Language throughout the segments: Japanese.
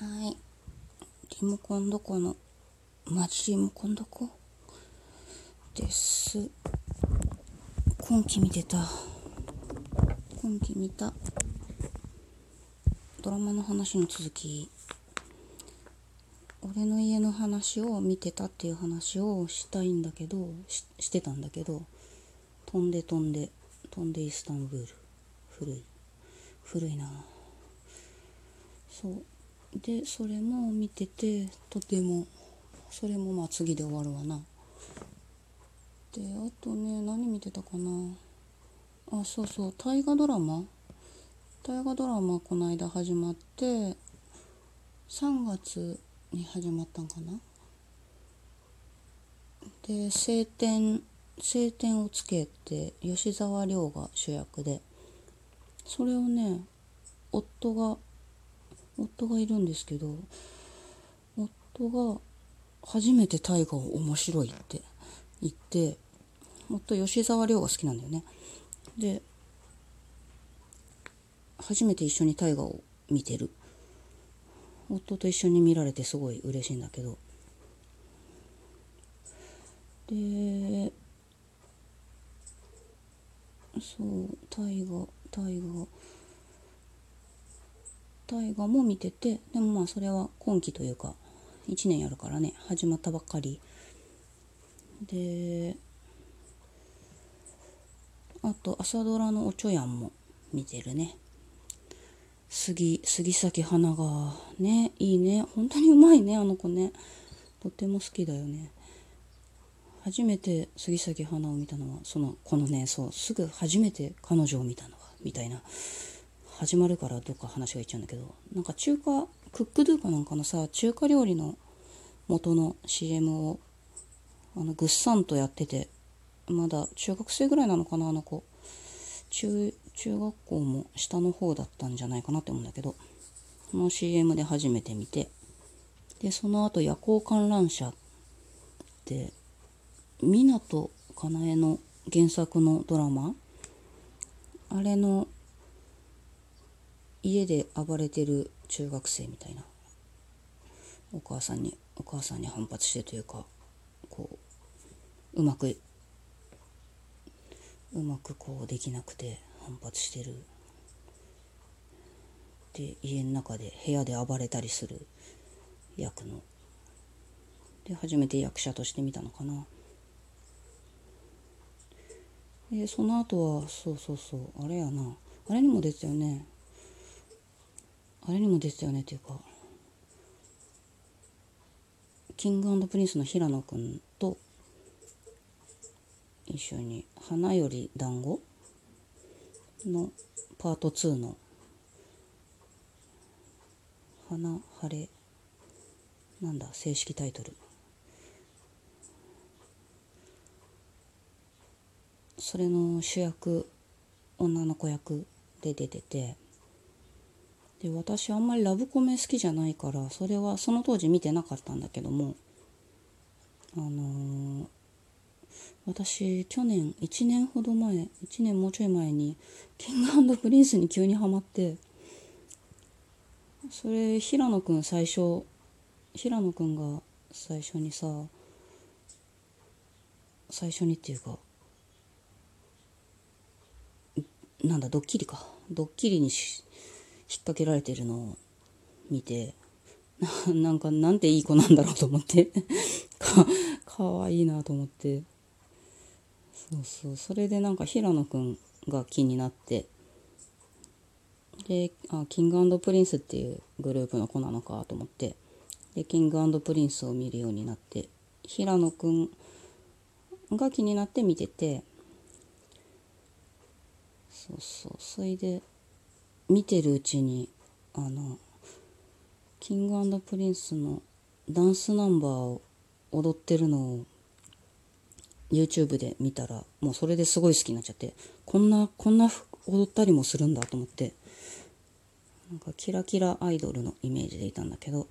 はい。リモコンどこの、マジリモコンどこ？です。今期見てた。今期見た。ドラマの話の続き。俺の家の話を見てたっていう話をしたいんだけど、ししてたんだけど、飛んで飛んで、飛んでイスタンブール。古い。古いなそう。でそれも見ててとてもそれもまあ次で終わるわな。であとね何見てたかな。あそうそう大河ドラマ。大河ドラマこの間始まって3月に始まったんかな。で「晴天晴天をつけ」って吉沢亮が主役で。それをね夫が夫がいるんですけど夫が初めて大河を面白いって言って夫吉沢亮が好きなんだよね。で初めて一緒に大河を見てる。夫と一緒に見られてすごい嬉しいんだけど。でそう大河大河。大河も見ててでもまあそれは今期というか1年やるからね始まったばっかり。であと朝ドラのおちょやんも見てるね。杉杉咲花がねいいね。本当にうまいねあの子ね。とても好きだよね。初めて杉咲花を見たのはそのこのねそうすぐ初めて彼女を見たのはみたいな。始まるからどっか話がいっちゃうんだけどなんか中華クックドゥーかなんかのさ中華料理の元の CM をあのぐっさんとやっててまだ中学生ぐらいなのかなあの子。中中学校も下の方だったんじゃないかなって思うんだけどその CM で初めて見てでその後夜行観覧車って湊かなえの原作のドラマあれの家で暴れてる中学生みたいな。お母さんにお母さんに反発してというかこううまくうまくこうできなくて反発してる。で家の中で部屋で暴れたりする。役の。で初めて役者として見たのかな。でその後はそうそうそうあれやな。あれにも出てたよね。あれにも出てたよねっていうか。 King & Prince の平野くんと一緒に「花より団子のパート2の「花晴れ」なんだ正式タイトル。それの主役女の子役で出てて。で私あんまりラブコメ好きじゃないからそれはその当時見てなかったんだけどもあのー、私去年1年ほど前1年もうちょい前に King & Prince に急にハマってそれ平野くん最初平野くんが最初にさ最初にっていうかなんだドッキリか。ドッキリに引っ掛けられてるのを見て なんかなんていい子なんだろうと思って。かかわいいなと思って。そうそう。それでなんか平野くんが気になって。であ King & Prince っていうグループの子なのかと思って。で King & Prince を見るようになって平野くんが気になって見てて。そうそう。それで見てるうちにあのキングプリンスのダンスナンバーを踊ってるのを YouTube で見たらもうそれですごい好きになっちゃってこんなこんな踊ったりもするんだと思ってなんかキラキラアイドルのイメージでいたんだけど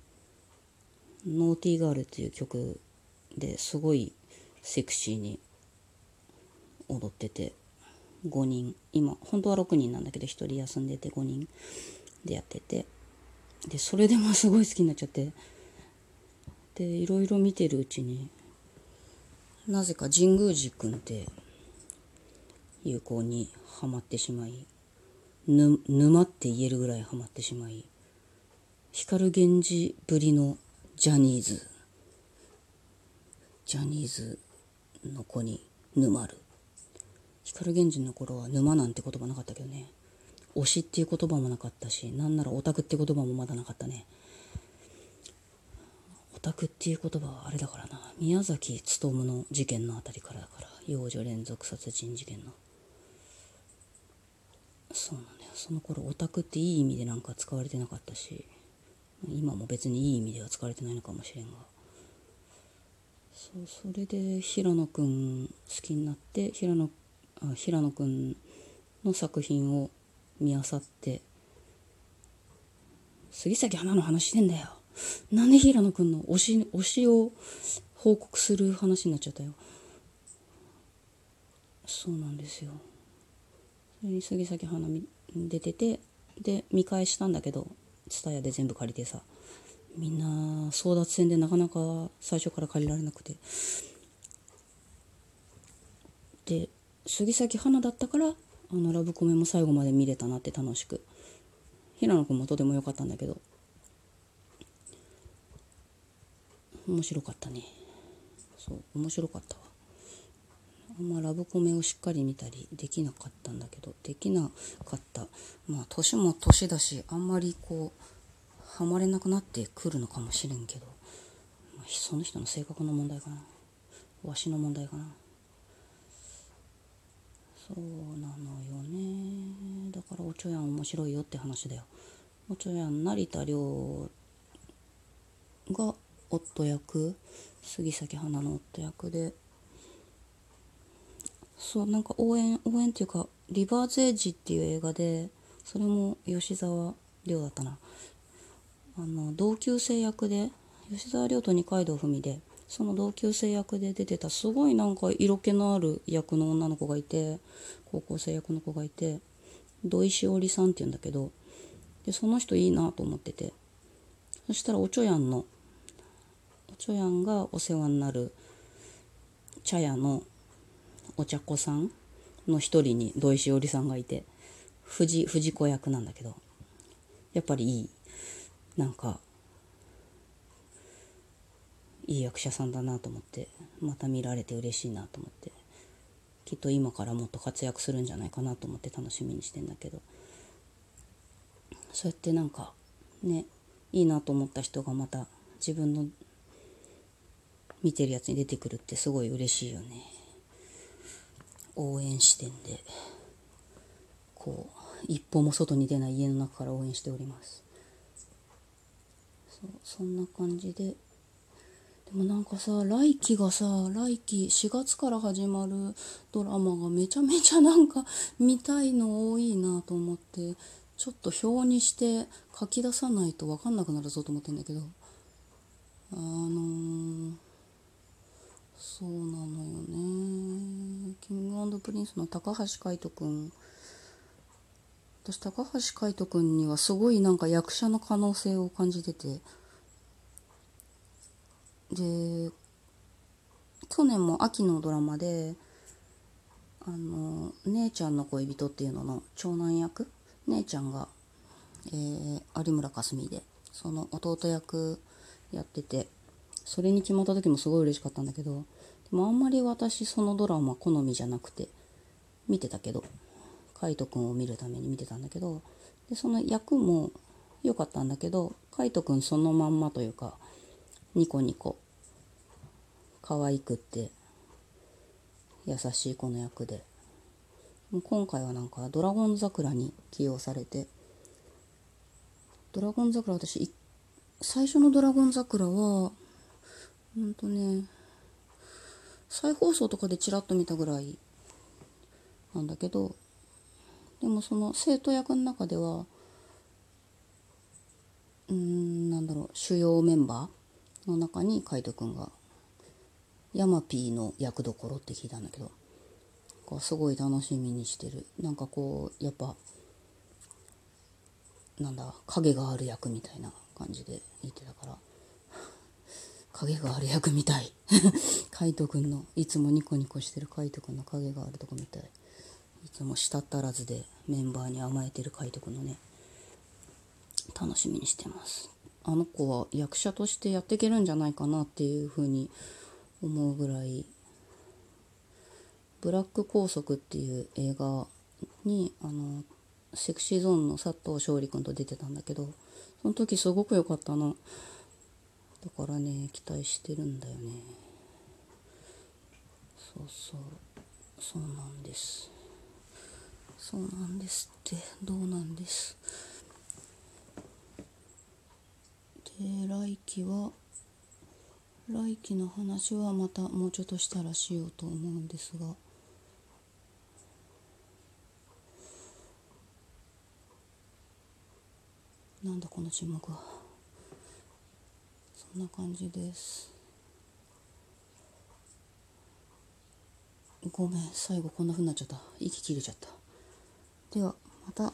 「 Naughty Girl」っていう曲ですごいセクシーに踊ってて5人。今本当は6人なんだけど1人休んでて5人でやってて。でそれでも すごい好きになっちゃって。でいろいろ見てるうちになぜか神宮寺君っていう子にはまってしまい沼って言えるぐらいハマってしまい光源氏ぶりのジャニーズジャニーズの子に沼る。光源氏の頃は沼なんて言葉なかったけどね。推しっていう言葉もなかったしなんならオタクって言葉もまだなかったね。オタクっていう言葉はあれだからな。宮崎勉の事件のあたりからだから幼女連続殺人事件の。そうなんだよ。その頃オタクっていい意味でなんか使われてなかったし今も別にいい意味では使われてないのかもしれんが。そうそれで平野くん好きになって平野平野くんの作品を見あさって杉咲花の話してんだよ。なんで平野くんの推し推しを報告する話になっちゃったよ。そうなんですよ。それに杉咲花出ててで見返したんだけど TSUTAYA で全部借りてさみんな争奪戦でなかなか最初から借りられなくて。で杉咲花だったからあのラブコメも最後まで見れたなって楽しく。平野君もとても良かったんだけど。面白かったね。そう面白かったわ。あんまラブコメをしっかり見たりできなかったんだけどできなかった。まあ年も年だしあんまりこうハマれなくなってくるのかもしれんけど、まあ、その人の性格の問題かな。わしの問題かな。そうなのよね。だからおちょやん面白いよって話だよ。おちょやん成田凌が夫役杉咲花の夫役で。そうなんか応援応援っていうか「リバーズ・エッジ」っていう映画でそれも吉沢亮だったな。あの同級生役で吉沢亮と二階堂ふみでその同級生役で出てたすごいなんか色気のある役の女の子がいて高校生役の子がいて土井しおりさんっていうんだけどでその人いいなと思ってて。そしたらおちょやんのおちょやんがお世話になる茶屋のお茶子さんの一人に土井しおりさんがいて藤藤子役なんだけどやっぱりいい。なんかいい役者さんだなと思ってまた見られて嬉しいなと思ってきっと今からもっと活躍するんじゃないかなと思って楽しみにしてんだけどそうやってなんかねいいなと思った人がまた自分の見てるやつに出てくるってすごい嬉しいよね。応援視点でこう一歩も外に出ない家の中から応援しておりますそそんな感じででもなんかさ来期がさ来期4月から始まるドラマがめちゃめちゃなんか見たいの多いなと思ってちょっと表にして書き出さないと分かんなくなるぞと思ってんだけど。あのーそうなのよね。 King & Prince の高橋海人君私高橋海人君にはすごいなんか役者の可能性を感じてて。で去年も秋のドラマであの姉ちゃんの恋人っていうのの長男役姉ちゃんが、えー、有村架純でその弟役やっててそれに決まった時もすごい嬉しかったんだけどでもあんまり私そのドラマ好みじゃなくて見てたけど海斗くんを見るために見てたんだけどでその役も良かったんだけど海斗くんそのまんまというかニコニコ。可愛くって。優しい子の役で。今回はなんか「ドラゴン桜」に起用されて「ドラゴン桜」私最初の「ドラゴン桜」はほんとね再放送とかでちらっと見たぐらいなんだけどでもその生徒役の中ではうんなんだろう主要メンバーの中に海斗くんがヤマピーの役どころって聞いたんだけどすごい楽しみにしてる。なんかこうやっぱなんだ影がある役みたいな感じで言ってたから影がある役みたい。海斗くんのいつもニコニコしてる海斗くんの影があるとこみたい。いつも舌足らずでメンバーに甘えてる海斗くんのね楽しみにしてます。あの子は役者としてやっていけるんじゃないかなっていうふうに思うぐらい「ブラック拘束」っていう映画にあのセクシーゾーンの佐藤勝利君と出てたんだけどその時すごく良かったのだからね期待してるんだよね。そうそう。そうなんです。そうなんですって。どうなんです。で来期は来期の話はまたもうちょっとしたらしようと思うんですが。なんだこの沈黙は。そんな感じです。ごめん最後こんな風になっちゃった。息切れちゃった。ではまた。